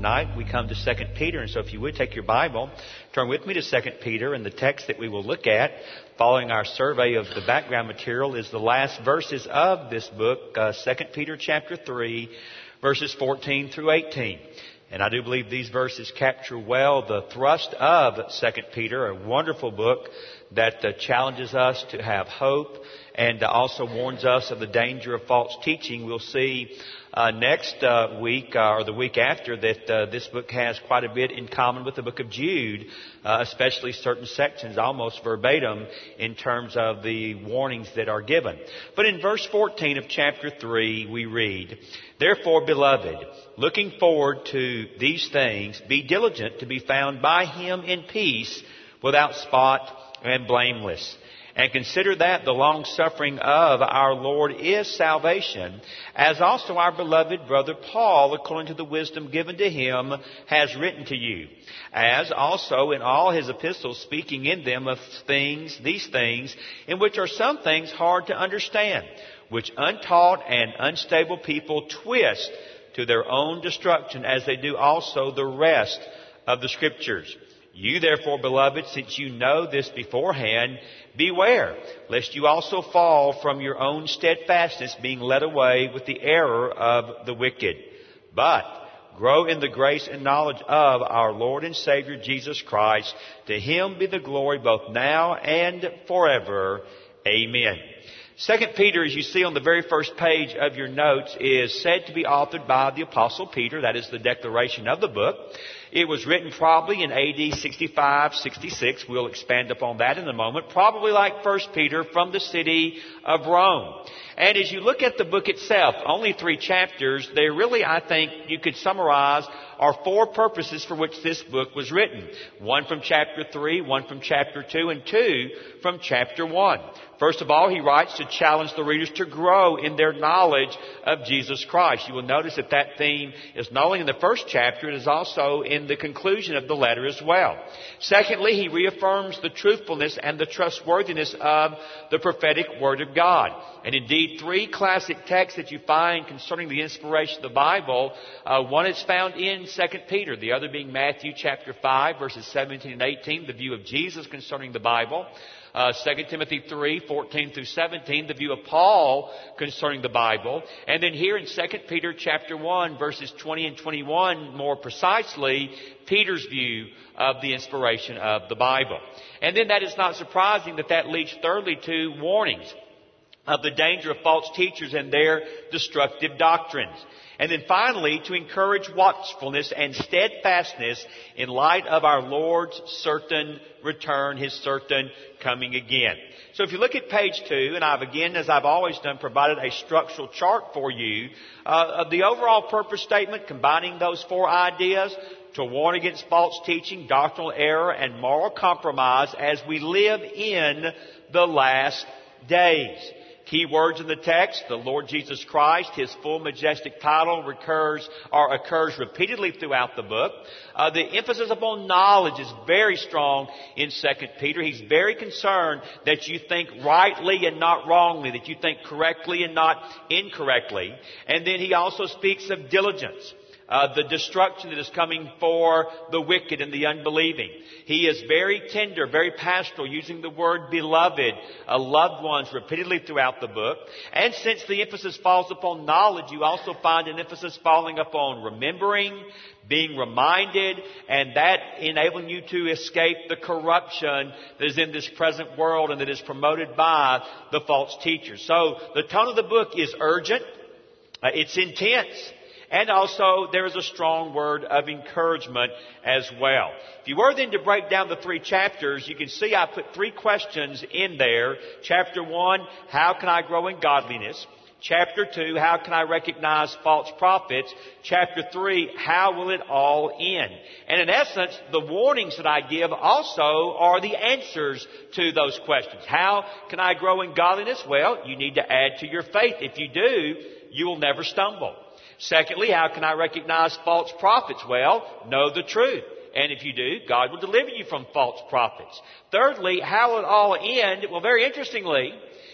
Tonight we come to 2 Peter, and so if you would take your Bible, turn with me to 2 Peter, and the text that we will look at following our survey of the background material is the last verses of this book, uh, 2 Peter chapter 3, verses 14 through 18. And I do believe these verses capture well the thrust of 2 Peter, a wonderful book that uh, challenges us to have hope and also warns us of the danger of false teaching. We'll see uh, next uh, week uh, or the week after that uh, this book has quite a bit in common with the book of Jude, uh, especially certain sections almost verbatim in terms of the warnings that are given. But in verse 14 of chapter 3 we read, Therefore, beloved, looking forward to these things, be diligent to be found by him in peace, without spot and blameless. And consider that the long suffering of our Lord is salvation, as also our beloved brother Paul, according to the wisdom given to him, has written to you. As also in all his epistles, speaking in them of things, these things, in which are some things hard to understand, which untaught and unstable people twist to their own destruction, as they do also the rest of the scriptures. You therefore, beloved, since you know this beforehand, beware, lest you also fall from your own steadfastness, being led away with the error of the wicked. But grow in the grace and knowledge of our Lord and Savior Jesus Christ. To him be the glory both now and forever. Amen. Second Peter, as you see on the very first page of your notes, is said to be authored by the Apostle Peter. That is the declaration of the book. It was written probably in AD 65, 66. We'll expand upon that in a moment. Probably like 1 Peter from the city of Rome. And as you look at the book itself, only three chapters, they really, I think, you could summarize are four purposes for which this book was written. One from chapter 3, one from chapter 2, and two from chapter 1. First of all, he writes to challenge the readers to grow in their knowledge of Jesus Christ. You will notice that that theme is not only in the first chapter, it is also in the conclusion of the letter as well. Secondly, he reaffirms the truthfulness and the trustworthiness of the prophetic Word of God. And indeed, three classic texts that you find concerning the inspiration of the Bible, uh, one is found in 2 Peter, the other being Matthew chapter 5, verses 17 and 18, the view of Jesus concerning the Bible. Uh, 2 Timothy 3, 14 through 17, the view of Paul concerning the Bible. And then here in 2 Peter chapter 1, verses 20 and 21, more precisely, Peter's view of the inspiration of the Bible. And then that is not surprising that that leads thirdly to warnings of the danger of false teachers and their destructive doctrines. And then finally, to encourage watchfulness and steadfastness in light of our Lord's certain return, His certain coming again. So if you look at page two, and I've again, as I've always done, provided a structural chart for you, uh, of the overall purpose statement, combining those four ideas, to warn against false teaching, doctrinal error, and moral compromise as we live in the last days. Key words in the text, the Lord Jesus Christ, His full majestic title recurs or occurs repeatedly throughout the book. Uh, the emphasis upon knowledge is very strong in 2 Peter. He's very concerned that you think rightly and not wrongly, that you think correctly and not incorrectly. And then he also speaks of diligence uh, the destruction that is coming for the wicked and the unbelieving. He is very tender, very pastoral, using the word beloved, uh, loved ones repeatedly throughout the book. And since the emphasis falls upon knowledge, you also find an emphasis falling upon remembering, being reminded, and that enabling you to escape the corruption that is in this present world and that is promoted by the false teachers. So the tone of the book is urgent. Uh, it's intense. And also, there is a strong word of encouragement as well. If you were then to break down the three chapters, you can see I put three questions in there. Chapter one, how can I grow in godliness? Chapter 2, how can I recognize false prophets? Chapter 3, how will it all end? And in essence, the warnings that I give also are the answers to those questions. How can I grow in godliness? Well, you need to add to your faith. If you do, you will never stumble. Secondly, how can I recognize false prophets? Well, know the truth. And if you do, God will deliver you from false prophets. Thirdly, how will it all end? Well, very interestingly,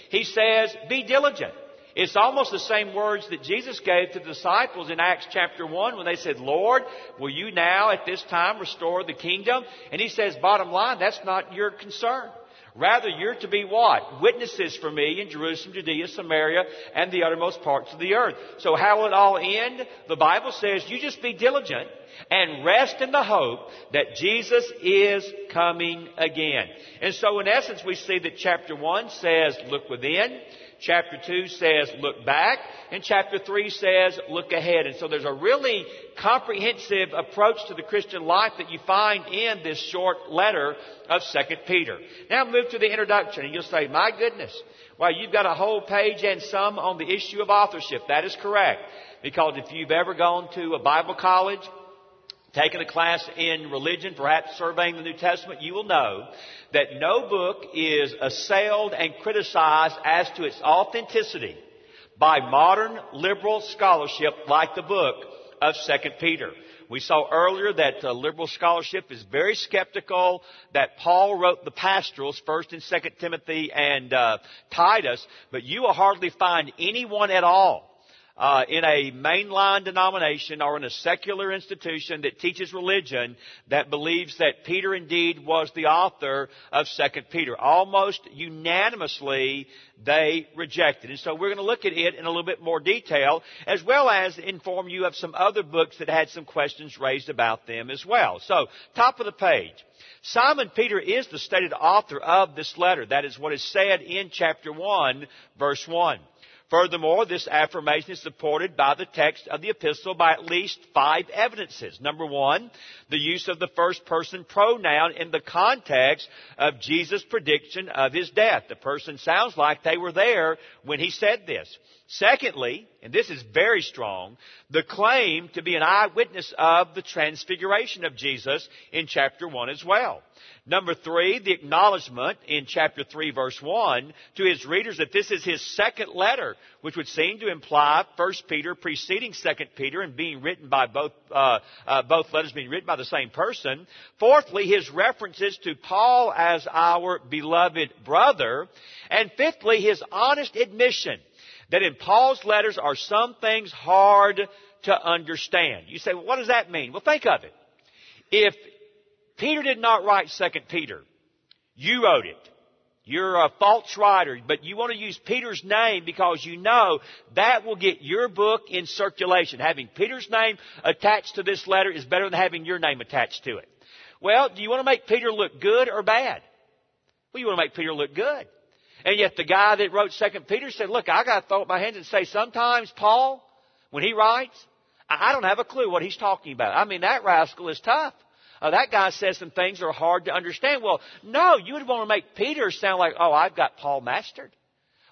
he says, be diligent. It's almost the same words that Jesus gave to the disciples in Acts chapter 1 when they said, Lord, will you now at this time restore the kingdom? And he says, bottom line, that's not your concern. Rather, you're to be what? Witnesses for me in Jerusalem, Judea, Samaria, and the uttermost parts of the earth. So how will it all end? The Bible says you just be diligent and rest in the hope that Jesus is coming again. And so in essence, we see that chapter 1 says, look within. Chapter 2 says, look back. And chapter 3 says, look ahead. And so there's a really comprehensive approach to the Christian life that you find in this short letter of 2 Peter. Now move to the introduction and you'll say, my goodness, well, you've got a whole page and some on the issue of authorship. That is correct. Because if you've ever gone to a Bible college, taken a class in religion, perhaps surveying the New Testament, you will know that no book is assailed and criticized as to its authenticity by modern liberal scholarship like the book of 2 Peter. We saw earlier that uh, liberal scholarship is very skeptical that Paul wrote the pastorals, 1st and 2nd Timothy and uh, Titus, but you will hardly find anyone at all uh, in a mainline denomination or in a secular institution that teaches religion that believes that Peter indeed was the author of Second Peter. Almost unanimously, they rejected. And so we're going to look at it in a little bit more detail, as well as inform you of some other books that had some questions raised about them as well. So, top of the page. Simon Peter is the stated author of this letter. That is what is said in chapter 1, verse 1. Furthermore, this affirmation is supported by the text of the epistle by at least five evidences. Number one, the use of the first person pronoun in the context of Jesus' prediction of his death. The person sounds like they were there when he said this. Secondly, and this is very strong, the claim to be an eyewitness of the transfiguration of Jesus in chapter 1 as well. Number three, the acknowledgement in chapter 3 verse 1 to his readers that this is his second letter, which would seem to imply 1 Peter preceding 2 Peter and being written by both, uh, uh, both letters being written by the same person. Fourthly, his references to Paul as our beloved brother. And fifthly, his honest admission that in Paul's letters are some things hard to understand. You say, well, what does that mean? Well, think of it. If Peter did not write Second Peter. You wrote it. You're a false writer, but you want to use Peter's name because you know that will get your book in circulation. Having Peter's name attached to this letter is better than having your name attached to it. Well, do you want to make Peter look good or bad? Well, you want to make Peter look good. And yet the guy that wrote Second Peter said, look, I got to throw up my hands and say sometimes Paul, when he writes, I don't have a clue what he's talking about. I mean, that rascal is tough. Uh, that guy says some things that are hard to understand. Well, no, you would want to make Peter sound like, oh, I've got Paul mastered.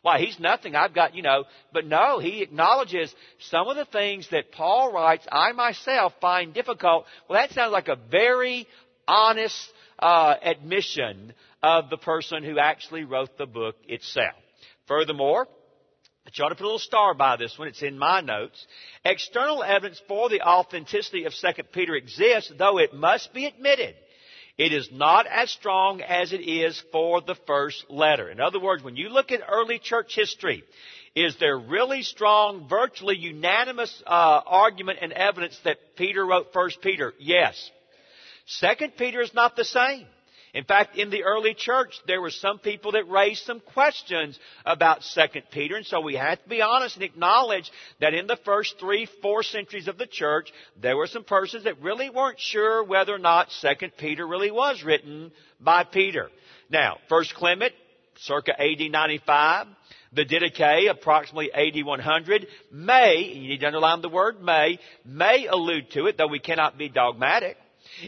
Why, he's nothing. I've got, you know, but no, he acknowledges some of the things that Paul writes, I myself find difficult. Well, that sounds like a very honest uh, admission of the person who actually wrote the book itself. Furthermore, I ought to put a little star by this one. It's in my notes. External evidence for the authenticity of 2 Peter exists, though it must be admitted. It is not as strong as it is for the first letter. In other words, when you look at early church history, is there really strong, virtually unanimous uh, argument and evidence that Peter wrote First Peter? Yes. Second Peter is not the same. In fact, in the early church, there were some people that raised some questions about 2 Peter, and so we have to be honest and acknowledge that in the first three, four centuries of the church, there were some persons that really weren't sure whether or not 2 Peter really was written by Peter. Now, First Clement, circa AD 95, the Didache, approximately AD 100, may, you need to underline the word may, may allude to it, though we cannot be dogmatic.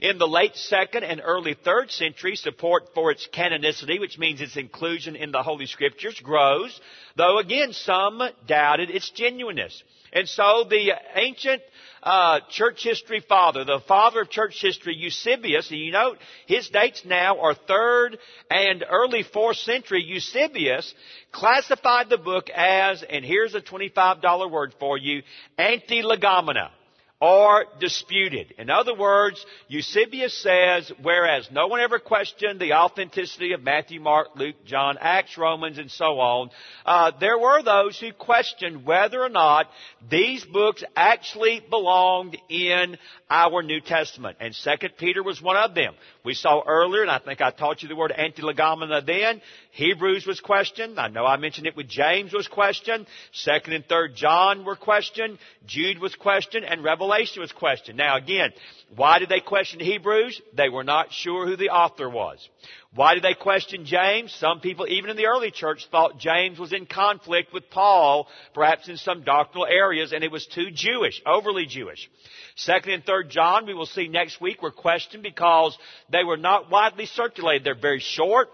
In the late second and early third century, support for its canonicity, which means its inclusion in the Holy Scriptures, grows, though again some doubted its genuineness. And so the ancient uh, church history father, the father of church history, Eusebius, and you note his dates now are third and early fourth century. Eusebius classified the book as, and here's a $25 word for you, anti-legomena or disputed. In other words, Eusebius says, whereas no one ever questioned the authenticity of Matthew, Mark, Luke, John, Acts, Romans, and so on, uh, there were those who questioned whether or not these books actually belonged in our New Testament. And Second Peter was one of them. We saw earlier, and I think I taught you the word antilegomena then, Hebrews was questioned. I know I mentioned it with James was questioned. Second and third John were questioned. Jude was questioned, and Revelation was questioned. Now again, why did they question Hebrews? They were not sure who the author was. Why did they question James? Some people, even in the early church, thought James was in conflict with Paul, perhaps in some doctrinal areas, and it was too Jewish, overly Jewish. Second and third John, we will see next week, were questioned because they were not widely circulated. They're very short.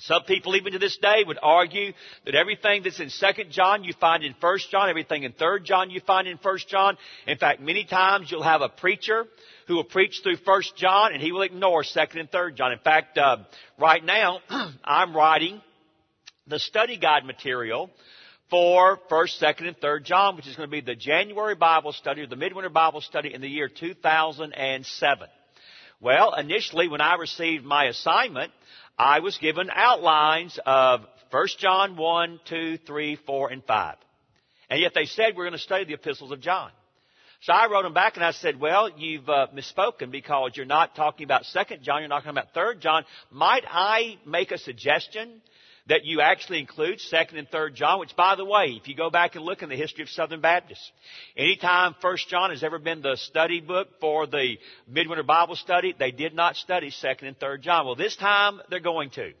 Some people even to this day would argue that everything that's in 2nd John you find in 1st John, everything in 3rd John you find in 1st John. In fact, many times you'll have a preacher who will preach through 1st John and he will ignore 2nd and 3rd John. In fact, uh, right now I'm writing the study guide material for 1st, 2nd, and 3rd John, which is going to be the January Bible study or the midwinter Bible study in the year 2007. Well, initially when I received my assignment, I was given outlines of 1 John 1, 2, 3, 4, and 5. And yet they said we're going to study the epistles of John. So I wrote them back and I said, well, you've uh, misspoken because you're not talking about 2nd John, you're not talking about 3rd John. Might I make a suggestion that you actually include second and third John, which by the way, if you go back and look in the history of Southern Baptists, anytime first John has ever been the study book for the midwinter Bible study, they did not study second and third John. Well, this time they're going to.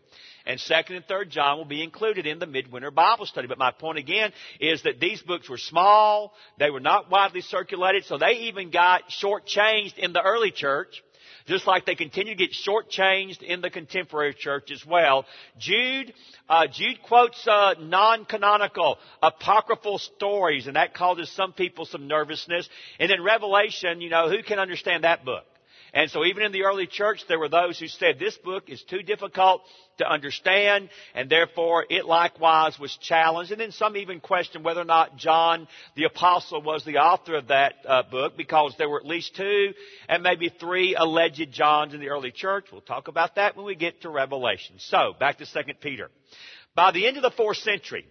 And second and third John will be included in the midwinter Bible study. But my point again is that these books were small, they were not widely circulated, so they even got shortchanged in the early church just like they continue to get shortchanged in the contemporary church as well. Jude, uh, Jude quotes uh, non-canonical, apocryphal stories, and that causes some people some nervousness. And then Revelation, you know, who can understand that book? And so even in the early church, there were those who said this book is too difficult to understand, and therefore it likewise was challenged. And then some even questioned whether or not John the apostle was the author of that uh, book, because there were at least two and maybe three alleged Johns in the early church. We'll talk about that when we get to Revelation. So, back to 2 Peter. By the end of the fourth century,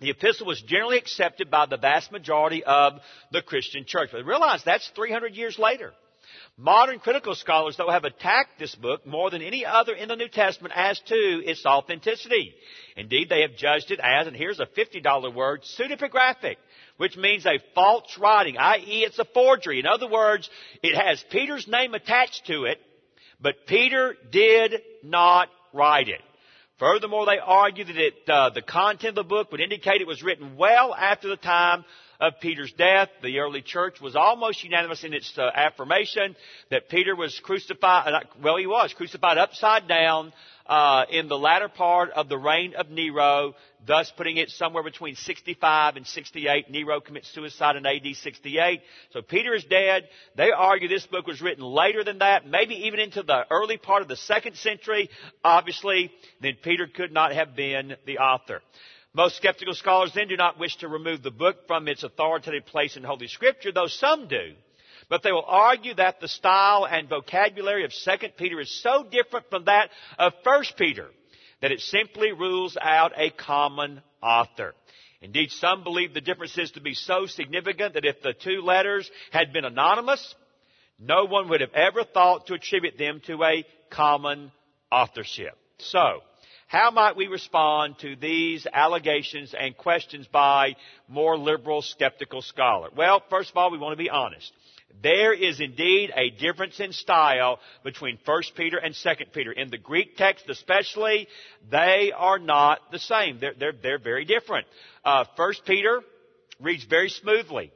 the epistle was generally accepted by the vast majority of the Christian church. But realize that's 300 years later. Modern critical scholars, though, have attacked this book more than any other in the New Testament as to its authenticity. Indeed, they have judged it as, and here's a $50 word, pseudepigraphic, which means a false writing, i.e. it's a forgery. In other words, it has Peter's name attached to it, but Peter did not write it. Furthermore, they argue that it, uh, the content of the book would indicate it was written well after the time of Peter's death, the early church was almost unanimous in its uh, affirmation that Peter was crucified, uh, well, he was crucified upside down uh, in the latter part of the reign of Nero, thus putting it somewhere between 65 and 68. Nero commits suicide in AD 68. So Peter is dead. They argue this book was written later than that, maybe even into the early part of the second century. Obviously, then Peter could not have been the author. Most skeptical scholars then do not wish to remove the book from its authoritative place in Holy Scripture, though some do. But they will argue that the style and vocabulary of 2 Peter is so different from that of 1 Peter that it simply rules out a common author. Indeed, some believe the differences to be so significant that if the two letters had been anonymous, no one would have ever thought to attribute them to a common authorship. So, how might we respond to these allegations and questions by more liberal, skeptical scholars? Well, first of all, we want to be honest. There is indeed a difference in style between 1 Peter and 2 Peter. In the Greek text especially, they are not the same. They're, they're, they're very different. Uh, 1 Peter reads very smoothly.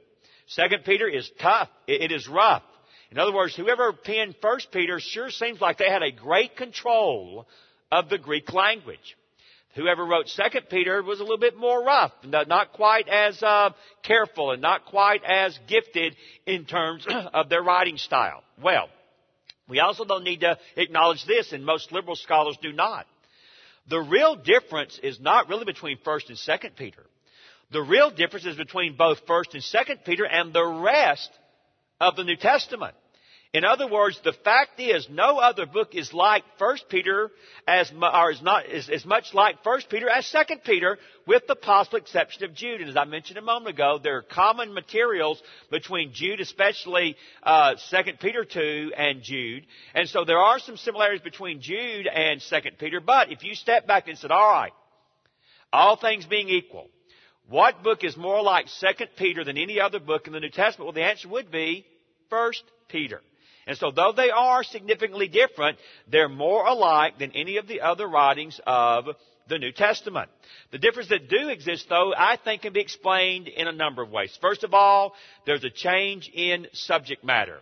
2 Peter is tough. it, it is rough. In other words, whoever penned 1 Peter sure seems like they had a great control of the Greek language. Whoever wrote 2 Peter was a little bit more rough, not quite as uh, careful and not quite as gifted in terms of their writing style. Well, we also don't need to acknowledge this, and most liberal scholars do not. The real difference is not really between 1st and 2nd Peter. The real difference is between both 1st and 2nd Peter and the rest of the New Testament. In other words, the fact is, no other book is like First Peter as, or is not is as much like First Peter as Second Peter, with the possible exception of Jude. And as I mentioned a moment ago, there are common materials between Jude, especially uh, Second Peter two and Jude, and so there are some similarities between Jude and Second Peter. But if you step back and said, "All right, all things being equal," what book is more like Second Peter than any other book in the New Testament? Well, the answer would be First Peter. And so though they are significantly different, they're more alike than any of the other writings of the New Testament. The difference that do exist though, I think can be explained in a number of ways. First of all, there's a change in subject matter.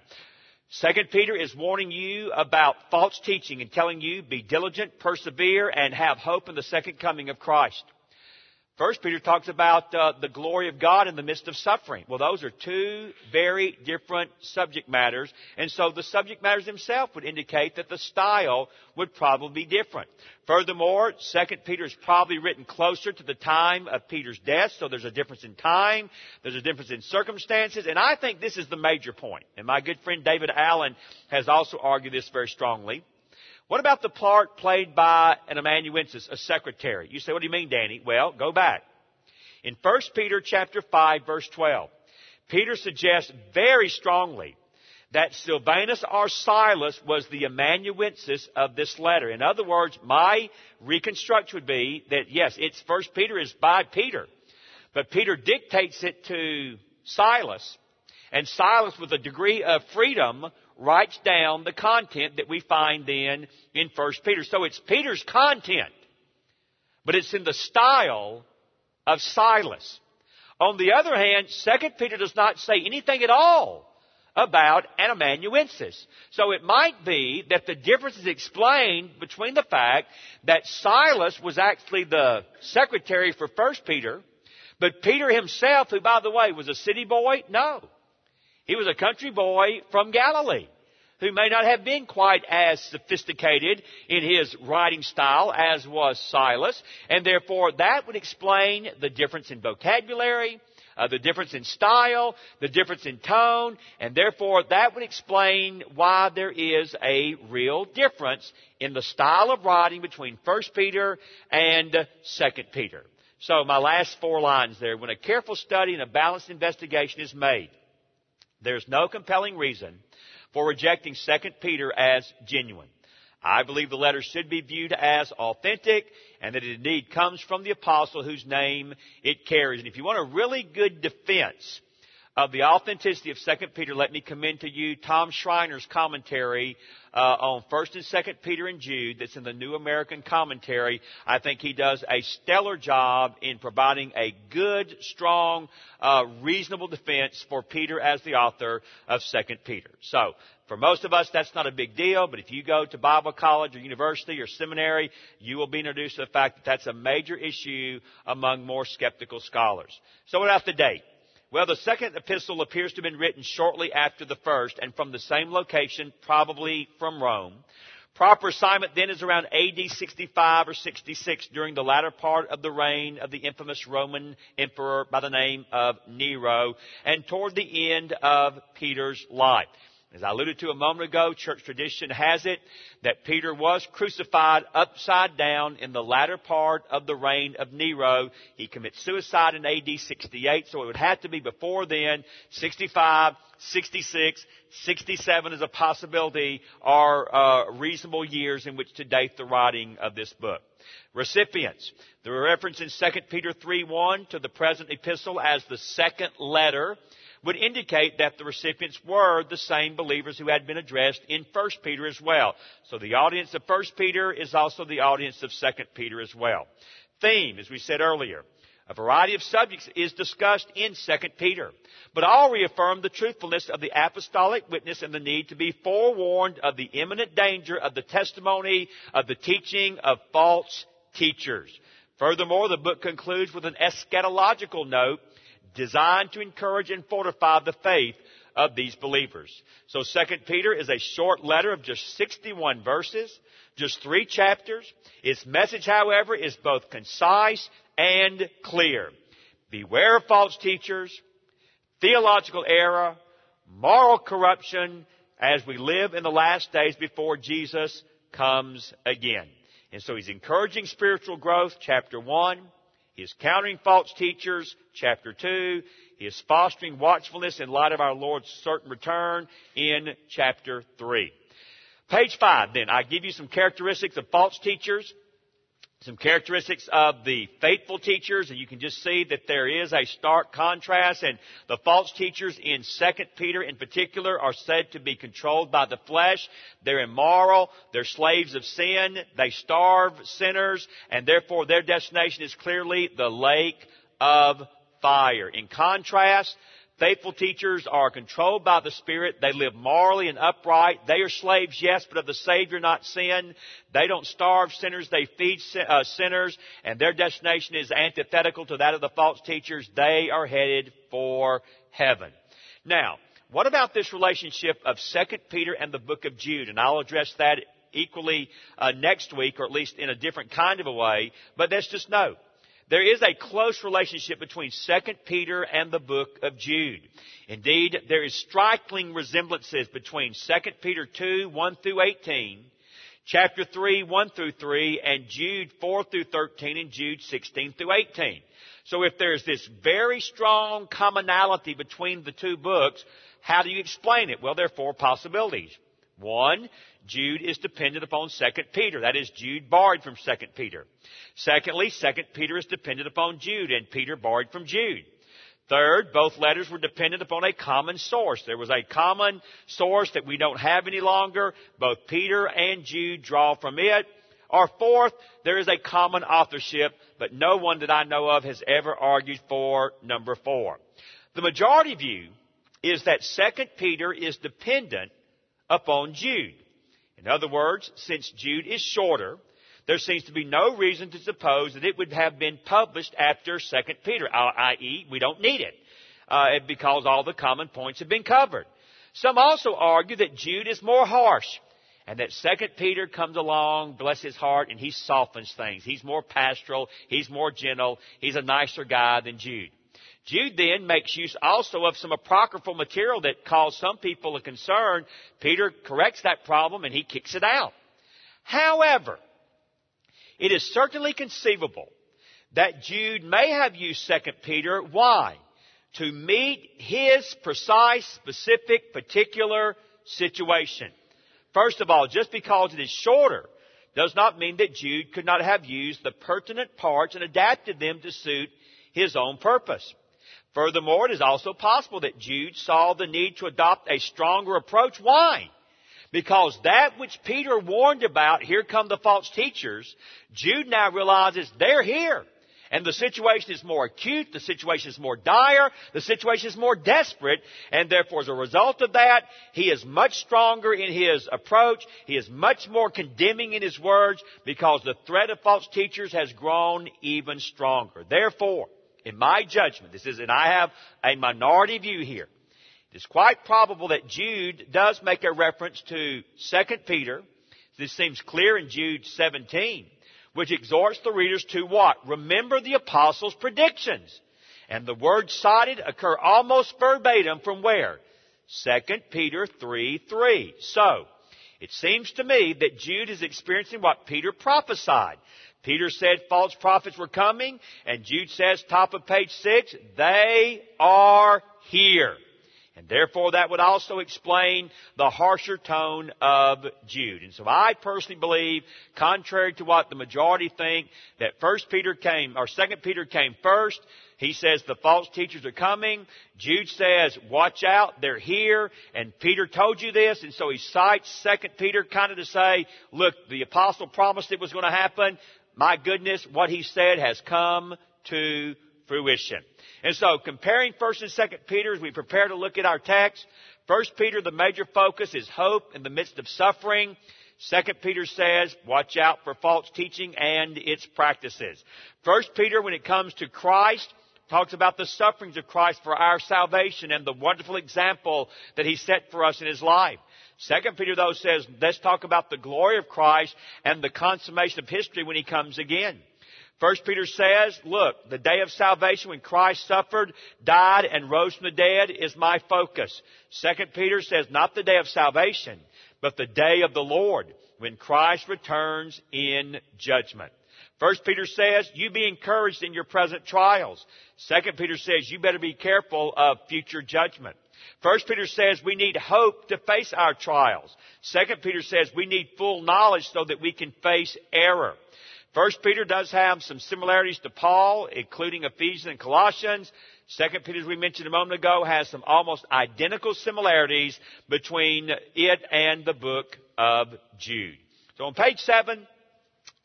Second Peter is warning you about false teaching and telling you be diligent, persevere, and have hope in the second coming of Christ. First Peter talks about uh, the glory of God in the midst of suffering. Well, those are two very different subject matters, and so the subject matters themselves would indicate that the style would probably be different. Furthermore, Second Peter is probably written closer to the time of Peter's death, so there's a difference in time, there's a difference in circumstances, and I think this is the major point. And my good friend David Allen has also argued this very strongly. What about the part played by an amanuensis, a secretary? You say, what do you mean, Danny? Well, go back. In 1 Peter chapter 5 verse 12, Peter suggests very strongly that Silvanus or Silas was the amanuensis of this letter. In other words, my reconstruction would be that yes, it's 1 Peter is by Peter, but Peter dictates it to Silas, and Silas with a degree of freedom writes down the content that we find then in 1 Peter. So it's Peter's content, but it's in the style of Silas. On the other hand, 2 Peter does not say anything at all about an amanuensis. So it might be that the difference is explained between the fact that Silas was actually the secretary for 1 Peter, but Peter himself, who by the way was a city boy, no. He was a country boy from Galilee who may not have been quite as sophisticated in his writing style as was Silas, and therefore that would explain the difference in vocabulary, uh, the difference in style, the difference in tone, and therefore that would explain why there is a real difference in the style of writing between 1 Peter and 2 Peter. So my last four lines there. When a careful study and a balanced investigation is made, there's no compelling reason for rejecting 2 Peter as genuine. I believe the letter should be viewed as authentic and that it indeed comes from the apostle whose name it carries. And if you want a really good defense of the authenticity of 2 Peter, let me commend to you Tom Schreiner's commentary uh, on 1st and 2nd Peter and Jude that's in the New American Commentary. I think he does a stellar job in providing a good, strong, uh, reasonable defense for Peter as the author of 2nd Peter. So, for most of us, that's not a big deal, but if you go to Bible college or university or seminary, you will be introduced to the fact that that's a major issue among more skeptical scholars. So what about the date? Well, the second epistle appears to have been written shortly after the first and from the same location, probably from Rome. Proper assignment then is around AD 65 or 66 during the latter part of the reign of the infamous Roman emperor by the name of Nero and toward the end of Peter's life. As I alluded to a moment ago, church tradition has it that Peter was crucified upside down in the latter part of the reign of Nero. He commits suicide in AD 68, so it would have to be before then. 65, 66, 67 is a possibility are uh, reasonable years in which to date the writing of this book. Recipients. The reference in 2 Peter 3.1 to the present epistle as the second letter would indicate that the recipients were the same believers who had been addressed in 1 Peter as well. So the audience of 1 Peter is also the audience of 2 Peter as well. Theme, as we said earlier, A variety of subjects is discussed in 2 Peter, but all reaffirm the truthfulness of the apostolic witness and the need to be forewarned of the imminent danger of the testimony of the teaching of false teachers. Furthermore, the book concludes with an eschatological note designed to encourage and fortify the faith of these believers. So 2 Peter is a short letter of just 61 verses, just three chapters. Its message, however, is both concise and clear. Beware of false teachers, theological error, moral corruption as we live in the last days before Jesus comes again. And so he's encouraging spiritual growth, chapter 1. He is countering false teachers, chapter 2. He is fostering watchfulness in light of our Lord's certain return in chapter 3. Page 5 then, I give you some characteristics of false teachers some characteristics of the faithful teachers, and you can just see that there is a stark contrast, and the false teachers in 2 Peter in particular are said to be controlled by the flesh. They're immoral, they're slaves of sin, they starve sinners, and therefore their destination is clearly the lake of fire. In contrast, Faithful teachers are controlled by the Spirit. They live morally and upright. They are slaves, yes, but of the Savior, not sin. They don't starve sinners. They feed uh, sinners. And their destination is antithetical to that of the false teachers. They are headed for heaven. Now, what about this relationship of 2 Peter and the book of Jude? And I'll address that equally uh, next week, or at least in a different kind of a way. But let's just note there is a close relationship between 2 Peter and the book of Jude. Indeed, there is striking resemblances between 2 Peter 2, 1 through 18, chapter 3, 1 through 3, and Jude 4 through 13, and Jude 16 through 18. So if there's this very strong commonality between the two books, how do you explain it? Well, there are four possibilities. One, Jude is dependent upon 2 Peter. That is, Jude borrowed from 2 Peter. Secondly, 2 Peter is dependent upon Jude, and Peter borrowed from Jude. Third, both letters were dependent upon a common source. There was a common source that we don't have any longer. Both Peter and Jude draw from it. Or fourth, there is a common authorship, but no one that I know of has ever argued for number four. The majority view is that 2 Peter is dependent upon Jude. In other words, since Jude is shorter, there seems to be no reason to suppose that it would have been published after 2 Peter, i.e., we don't need it, uh, because all the common points have been covered. Some also argue that Jude is more harsh, and that 2 Peter comes along, bless his heart, and he softens things. He's more pastoral, he's more gentle, he's a nicer guy than Jude. Jude then makes use also of some apocryphal material that caused some people a concern. Peter corrects that problem and he kicks it out. However, it is certainly conceivable that Jude may have used 2 Peter. Why? To meet his precise, specific, particular situation. First of all, just because it is shorter does not mean that Jude could not have used the pertinent parts and adapted them to suit his own purpose. Furthermore, it is also possible that Jude saw the need to adopt a stronger approach. Why? Because that which Peter warned about, here come the false teachers, Jude now realizes they're here. And the situation is more acute, the situation is more dire, the situation is more desperate, and therefore as a result of that, he is much stronger in his approach, he is much more condemning in his words, because the threat of false teachers has grown even stronger. Therefore, in my judgment, this is, and I have a minority view here, it is quite probable that Jude does make a reference to 2 Peter. This seems clear in Jude 17, which exhorts the readers to what? Remember the apostles' predictions. And the words cited occur almost verbatim from where? 2 Peter 3 3. So, it seems to me that Jude is experiencing what Peter prophesied. Peter said false prophets were coming, and Jude says, top of page six, they are here. And therefore that would also explain the harsher tone of Jude. And so I personally believe, contrary to what the majority think, that first Peter came, or second Peter came first. He says the false teachers are coming. Jude says, watch out, they're here. And Peter told you this, and so he cites second Peter kind of to say, look, the apostle promised it was going to happen my goodness, what he said has come to fruition. And so comparing 1st and 2nd Peter as we prepare to look at our text, 1st Peter, the major focus is hope in the midst of suffering. 2nd Peter says, watch out for false teaching and its practices. 1st Peter, when it comes to Christ, talks about the sufferings of Christ for our salvation and the wonderful example that He set for us in His life. Second Peter though says, let's talk about the glory of Christ and the consummation of history when He comes again. First Peter says, look, the day of salvation when Christ suffered, died, and rose from the dead is my focus. Second Peter says, not the day of salvation, but the day of the Lord when Christ returns in judgment. First Peter says, you be encouraged in your present trials. Second Peter says, you better be careful of future judgment. First Peter says we need hope to face our trials. Second Peter says we need full knowledge so that we can face error. First Peter does have some similarities to Paul, including Ephesians and Colossians. Second Peter, as we mentioned a moment ago, has some almost identical similarities between it and the book of Jude. So on page seven,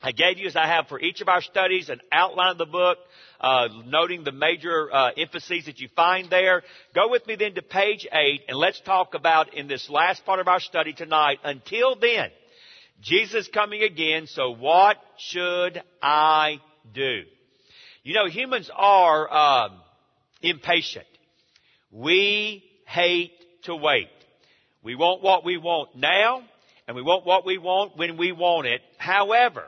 I gave you, as I have for each of our studies, an outline of the book, uh, noting the major uh, emphases that you find there. Go with me then to page eight, and let's talk about in this last part of our study tonight. Until then, Jesus coming again, so what should I do? You know, humans are um, impatient. We hate to wait. We want what we want now, and we want what we want when we want it. However,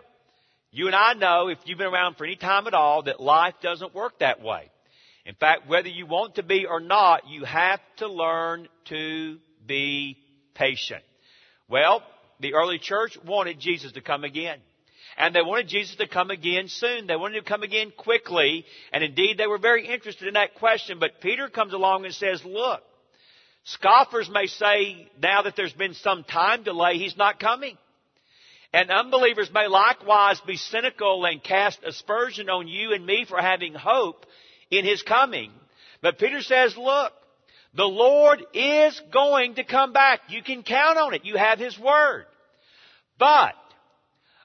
you and I know, if you've been around for any time at all, that life doesn't work that way. In fact, whether you want to be or not, you have to learn to be patient. Well, the early church wanted Jesus to come again. And they wanted Jesus to come again soon. They wanted him to come again quickly. And indeed, they were very interested in that question. But Peter comes along and says, look, scoffers may say now that there's been some time delay, he's not coming. And unbelievers may likewise be cynical and cast aspersion on you and me for having hope in his coming. But Peter says, look, the Lord is going to come back. You can count on it. You have His Word. But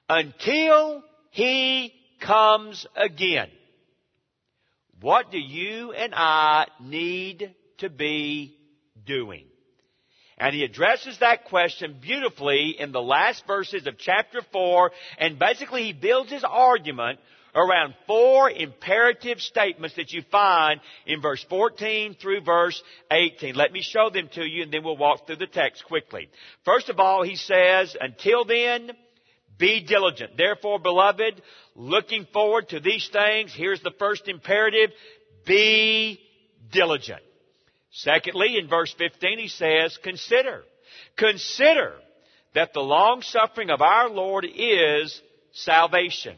until He comes again, what do you and I need to be doing? And he addresses that question beautifully in the last verses of chapter 4, and basically he builds his argument around four imperative statements that you find in verse 14 through verse 18. Let me show them to you and then we'll walk through the text quickly. First of all, he says, until then, be diligent. Therefore, beloved, looking forward to these things, here's the first imperative, be diligent. Secondly, in verse 15, he says, consider. Consider that the long suffering of our Lord is salvation.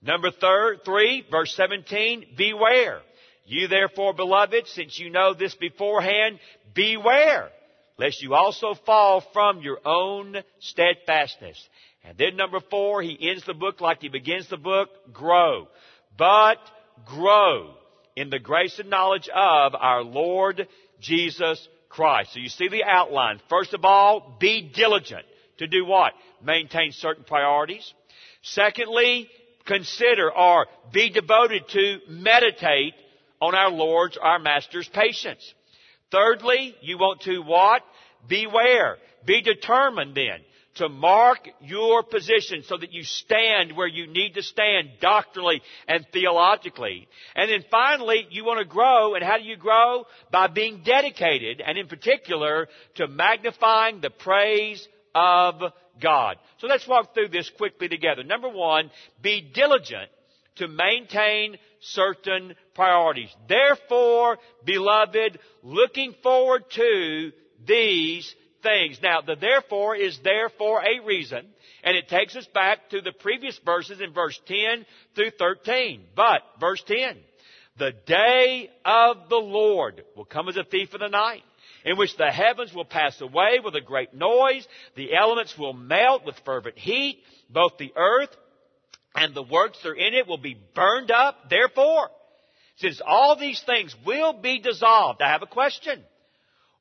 Number third, three, verse 17, beware. You therefore, beloved, since you know this beforehand, beware, lest you also fall from your own steadfastness. And then number four, he ends the book like he begins the book, grow. But grow in the grace and knowledge of our Lord Jesus Christ. So you see the outline. First of all, be diligent to do what? Maintain certain priorities. Secondly, consider or be devoted to meditate on our Lord's, our Master's patience. Thirdly, you want to what? Beware. Be determined then to mark your position so that you stand where you need to stand doctrinally and theologically. And then finally, you want to grow, and how do you grow? By being dedicated, and in particular, to magnifying the praise of God. So let's walk through this quickly together. Number one, be diligent to maintain certain priorities. Therefore, beloved, looking forward to these things. Now, the therefore is there for a reason, and it takes us back to the previous verses in verse 10 through 13. But, verse 10, the day of the Lord will come as a thief in the night in which the heavens will pass away with a great noise, the elements will melt with fervent heat, both the earth and the works that are in it will be burned up. Therefore, since all these things will be dissolved, I have a question.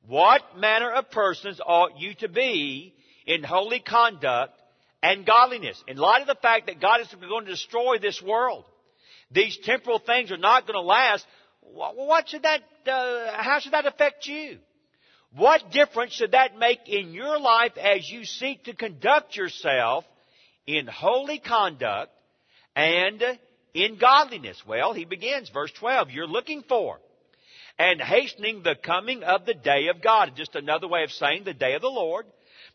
What manner of persons ought you to be in holy conduct and godliness? In light of the fact that God is going to destroy this world, These temporal things are not going to last. What should that, uh, how should that affect you? What difference should that make in your life as you seek to conduct yourself in holy conduct and in godliness? Well, he begins, verse 12, you're looking for and hastening the coming of the day of God. Just another way of saying the day of the Lord,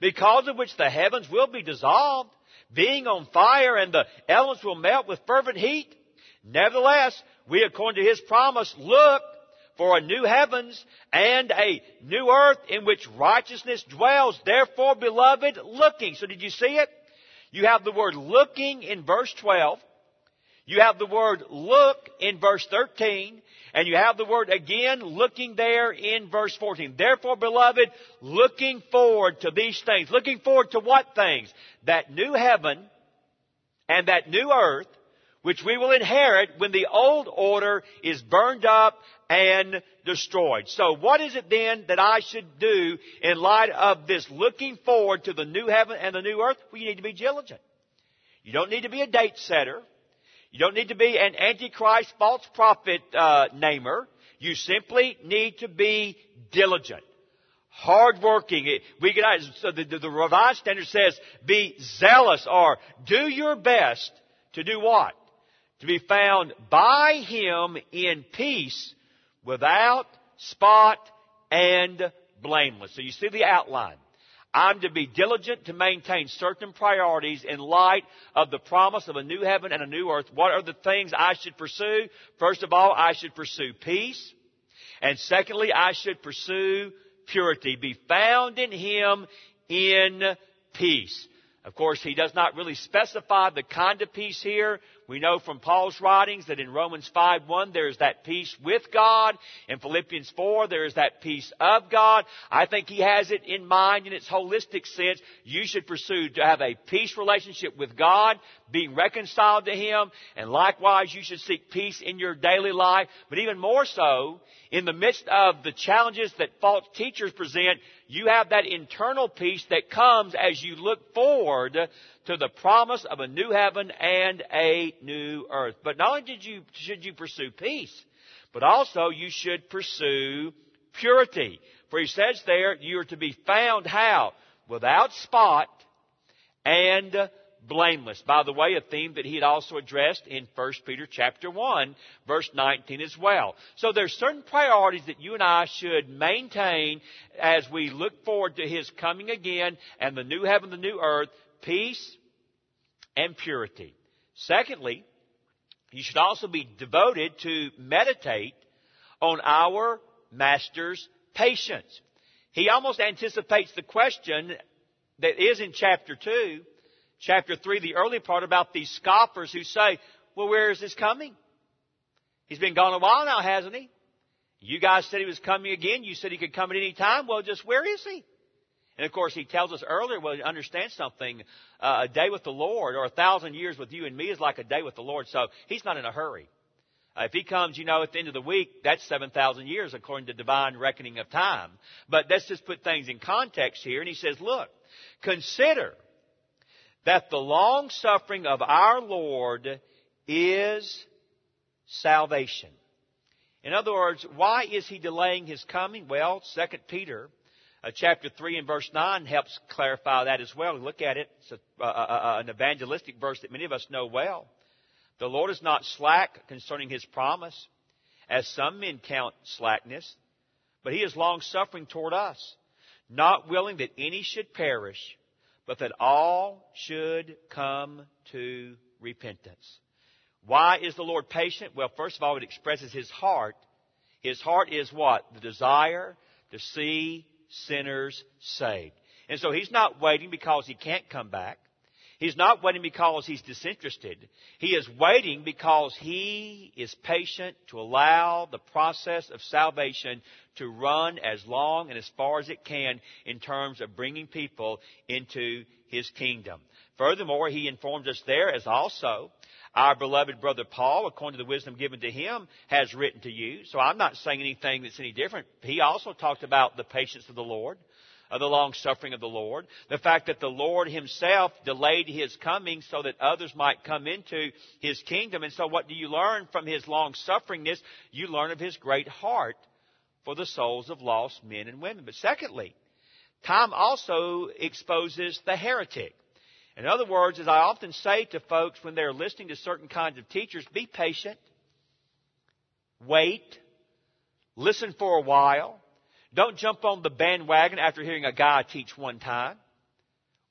because of which the heavens will be dissolved, being on fire, and the elements will melt with fervent heat. Nevertheless, we, according to his promise, look for a new heavens and a new earth in which righteousness dwells. Therefore, beloved, looking. So did you see it? You have the word looking in verse 12. You have the word look in verse 13. And you have the word again looking there in verse 14. Therefore, beloved, looking forward to these things. Looking forward to what things? That new heaven and that new earth which we will inherit when the old order is burned up and destroyed. So what is it then that I should do in light of this looking forward to the new heaven and the new earth? Well, you need to be diligent. You don't need to be a date setter. You don't need to be an antichrist false prophet uh, namer. You simply need to be diligent, hardworking. We get so the, the, the Revised Standard says, be zealous or do your best to do what? To be found by Him in peace, without spot and blameless. So you see the outline. I'm to be diligent to maintain certain priorities in light of the promise of a new heaven and a new earth. What are the things I should pursue? First of all, I should pursue peace. And secondly, I should pursue purity. Be found in Him in peace. Of course, he does not really specify the kind of peace here. We know from Paul's writings that in Romans 5:1 there is that peace with God. In Philippians 4 there is that peace of God. I think he has it in mind in its holistic sense. You should pursue to have a peace relationship with God, being reconciled to Him, and likewise you should seek peace in your daily life. But even more so, in the midst of the challenges that false teachers present, you have that internal peace that comes as you look forward to the promise of a new heaven and a new earth. But not only did you, should you pursue peace, but also you should pursue purity. For he says there, you are to be found how? Without spot and blameless. By the way, a theme that he had also addressed in 1 Peter chapter 1, verse 19 as well. So there's certain priorities that you and I should maintain as we look forward to his coming again and the new heaven, the new earth, peace and purity. Secondly, you should also be devoted to meditate on our Master's patience. He almost anticipates the question that is in chapter 2 chapter 3, the early part about these scoffers who say, well, where is this coming? He's been gone a while now, hasn't he? You guys said he was coming again. You said he could come at any time. Well, just where is he? And of course, he tells us earlier, well, understand something. Uh, a day with the Lord or a thousand years with you and me is like a day with the Lord. So he's not in a hurry. Uh, if he comes, you know, at the end of the week, that's 7,000 years according to divine reckoning of time. But let's just put things in context here. And he says, look, consider that the long suffering of our Lord is salvation. In other words, why is he delaying his coming? Well, 2 Peter uh, chapter 3 and verse 9 helps clarify that as well. Look at it. It's a, uh, uh, an evangelistic verse that many of us know well. The Lord is not slack concerning his promise, as some men count slackness, but he is long suffering toward us, not willing that any should perish, but that all should come to repentance. Why is the Lord patient? Well, first of all, it expresses His heart. His heart is what? The desire to see sinners saved. And so He's not waiting because He can't come back. He's not waiting because He's disinterested. He is waiting because He is patient to allow the process of salvation to run as long and as far as it can in terms of bringing people into his kingdom. Furthermore, he informs us there as also our beloved brother Paul, according to the wisdom given to him, has written to you. So I'm not saying anything that's any different. He also talked about the patience of the Lord. of the long suffering of the Lord. The fact that the Lord himself delayed his coming so that others might come into his kingdom. And so what do you learn from his long sufferingness? You learn of his great heart for the souls of lost men and women. But secondly, time also exposes the heretic. In other words, as I often say to folks when they're listening to certain kinds of teachers, be patient, wait, listen for a while. Don't jump on the bandwagon after hearing a guy teach one time.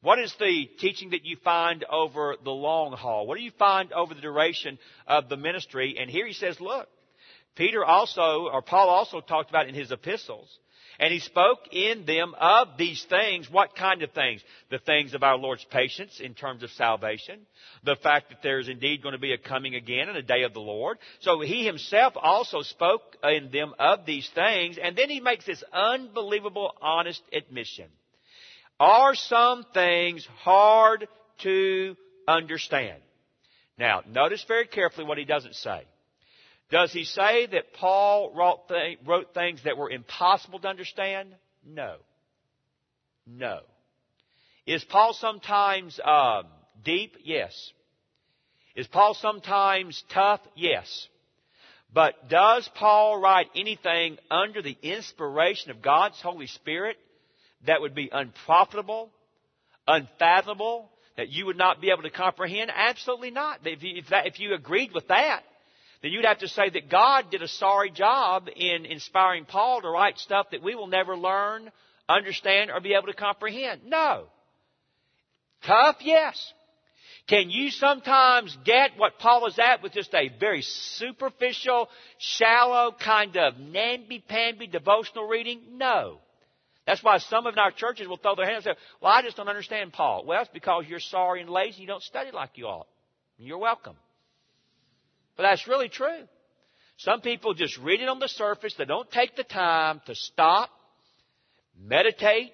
What is the teaching that you find over the long haul? What do you find over the duration of the ministry? And here he says, look, Peter also, or Paul also talked about in his epistles and he spoke in them of these things. What kind of things? The things of our Lord's patience in terms of salvation. The fact that there is indeed going to be a coming again and a day of the Lord. So he himself also spoke in them of these things. And then he makes this unbelievable honest admission. Are some things hard to understand? Now, notice very carefully what he doesn't say. Does he say that Paul wrote, th- wrote things that were impossible to understand? No. No. Is Paul sometimes um, deep? Yes. Is Paul sometimes tough? Yes. But does Paul write anything under the inspiration of God's Holy Spirit that would be unprofitable, unfathomable, that you would not be able to comprehend? Absolutely not. If you, if, that, if you agreed with that, then you'd have to say that God did a sorry job in inspiring Paul to write stuff that we will never learn, understand, or be able to comprehend. No. Tough, yes. Can you sometimes get what Paul is at with just a very superficial, shallow kind of namby-pamby devotional reading? No. That's why some of our churches will throw their hands up. Well, I just don't understand Paul. Well, it's because you're sorry and lazy. You don't study like you ought. You're welcome. But that's really true. Some people just read it on the surface. They don't take the time to stop, meditate,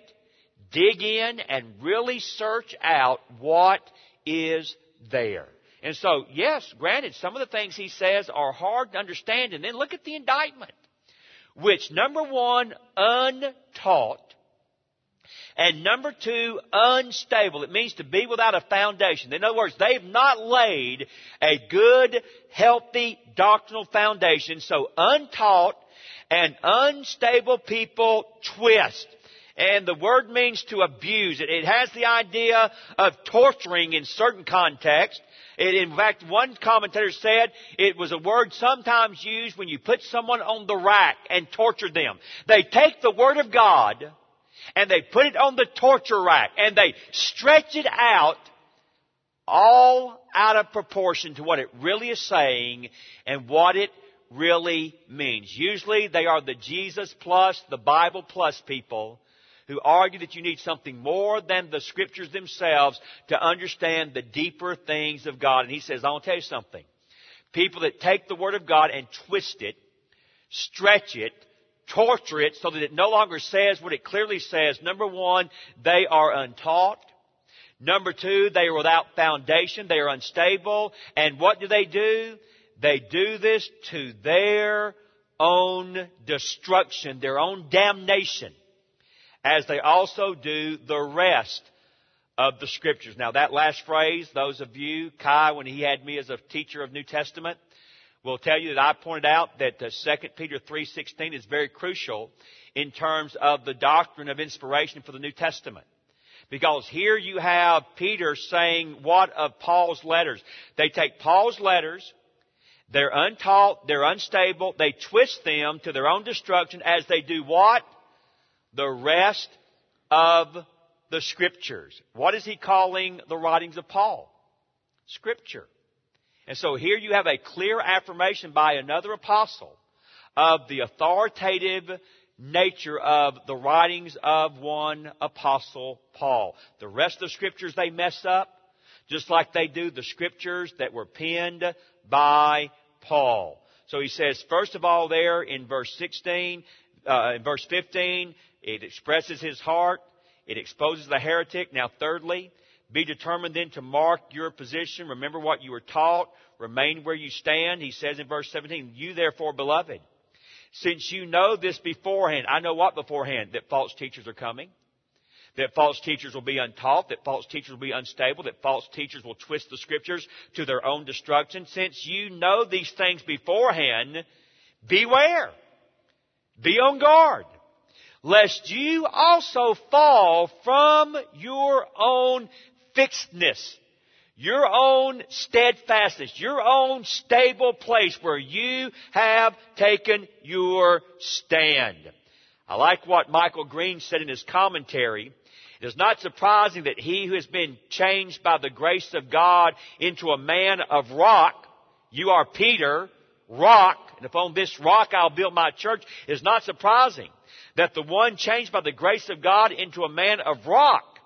dig in, and really search out what is there. And so, yes, granted, some of the things he says are hard to understand. And then look at the indictment, which number one, untaught, and number two, unstable. It means to be without a foundation. In other words, they've not laid a good, healthy doctrinal foundation. So untaught and unstable people twist. And the word means to abuse it. Has the idea of torturing in certain contexts. In fact, one commentator said it was a word sometimes used when you put someone on the rack and torture them. They take the Word of God and they put it on the torture rack and they stretch it out all out of proportion to what it really is saying and what it really means. Usually they are the Jesus plus, the Bible plus people who argue that you need something more than the scriptures themselves to understand the deeper things of God. And he says, I want to tell you something. People that take the Word of God and twist it, stretch it, torture it so that it no longer says what it clearly says. Number one, they are untaught. Number two, they are without foundation. They are unstable. And what do they do? They do this to their own destruction, their own damnation, as they also do the rest of the scriptures. Now that last phrase, those of you, Kai, when he had me as a teacher of New Testament, will tell you that I pointed out that uh, 2 Peter 3.16 is very crucial in terms of the doctrine of inspiration for the New Testament. Because here you have Peter saying what of Paul's letters? They take Paul's letters, they're untaught, they're unstable, they twist them to their own destruction as they do what? The rest of the scriptures. What is he calling the writings of Paul? Scripture. And so here you have a clear affirmation by another apostle of the authoritative nature of the writings of one apostle Paul. The rest of the scriptures they mess up, just like they do the scriptures that were penned by Paul. So he says, first of all there in verse 16, uh, in verse 15, it expresses his heart. It exposes the heretic. Now thirdly, be determined then to mark your position. Remember what you were taught. Remain where you stand. He says in verse 17, You therefore, beloved, since you know this beforehand, I know what beforehand? That false teachers are coming. that false teachers will be untaught, that false teachers will be unstable, that false teachers will twist the scriptures to their own destruction. Since you know these things beforehand, beware. Be on guard. Lest you also fall from your own fixedness your own steadfastness, your own stable place where you have taken your stand. I like what Michael Green said in his commentary. It is not surprising that he who has been changed by the grace of God into a man of rock, you are Peter, rock, and upon this rock I'll build my church, it is not surprising that the one changed by the grace of God into a man of rock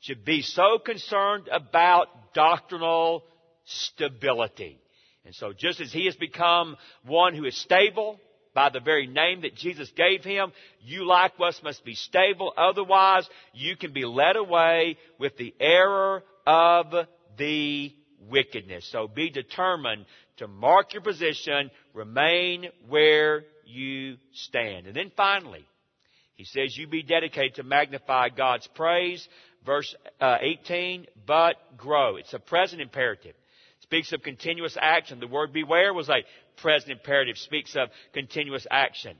should be so concerned about doctrinal stability. And so just as he has become one who is stable, by the very name that Jesus gave him. You likewise must be stable. Otherwise, you can be led away with the error of the wickedness. So be determined to mark your position, remain where you stand. And then finally, he says you be dedicated to magnify God's praise. Verse uh, 18, but grow. It's a present imperative speaks of continuous action. The word beware was a present imperative, speaks of continuous action.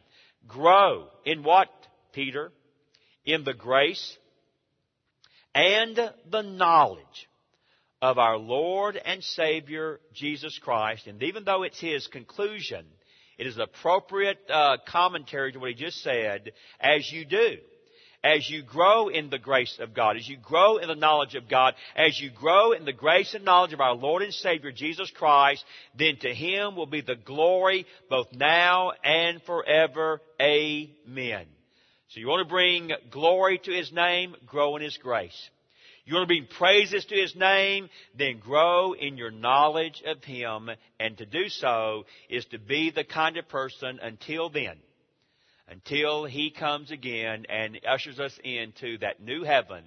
Grow in what, Peter? In the grace and the knowledge of our Lord and Savior Jesus Christ. And even though it's his conclusion, it is appropriate uh, commentary to what he just said, as you do as you grow in the grace of God, as you grow in the knowledge of God, as you grow in the grace and knowledge of our Lord and Savior Jesus Christ, then to Him will be the glory both now and forever. Amen. So you want to bring glory to His name, grow in His grace. You want to bring praises to His name, then grow in your knowledge of Him. And to do so is to be the kind of person until then until He comes again and ushers us into that new heaven,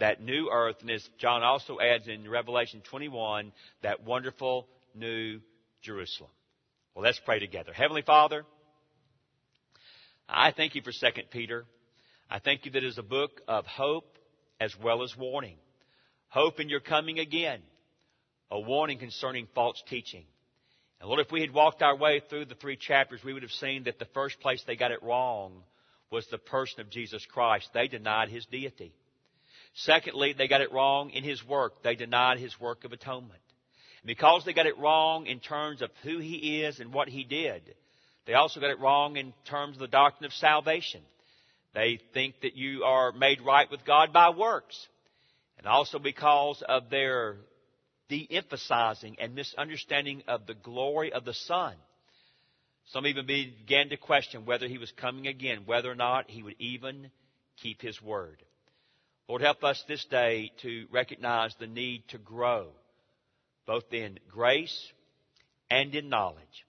that new earth, and as John also adds in Revelation 21, that wonderful new Jerusalem. Well, let's pray together. Heavenly Father, I thank you for 2 Peter. I thank you that it is a book of hope as well as warning. Hope in your coming again. A warning concerning false teaching. And Lord, if we had walked our way through the three chapters, we would have seen that the first place they got it wrong was the person of Jesus Christ. They denied his deity. Secondly, they got it wrong in his work. They denied his work of atonement. And because they got it wrong in terms of who he is and what he did, they also got it wrong in terms of the doctrine of salvation. They think that you are made right with God by works. And also because of their de-emphasizing and misunderstanding of the glory of the Son. Some even began to question whether he was coming again, whether or not he would even keep his word. Lord, help us this day to recognize the need to grow, both in grace and in knowledge,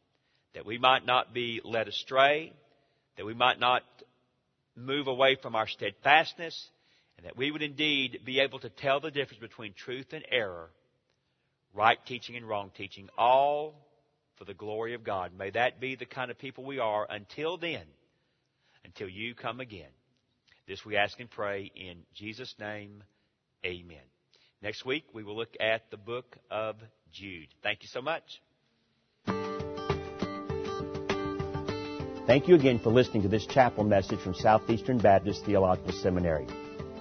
that we might not be led astray, that we might not move away from our steadfastness, and that we would indeed be able to tell the difference between truth and error right teaching and wrong teaching, all for the glory of God. May that be the kind of people we are until then, until you come again. This we ask and pray in Jesus' name. Amen. Next week we will look at the book of Jude. Thank you so much. Thank you again for listening to this chapel message from Southeastern Baptist Theological Seminary.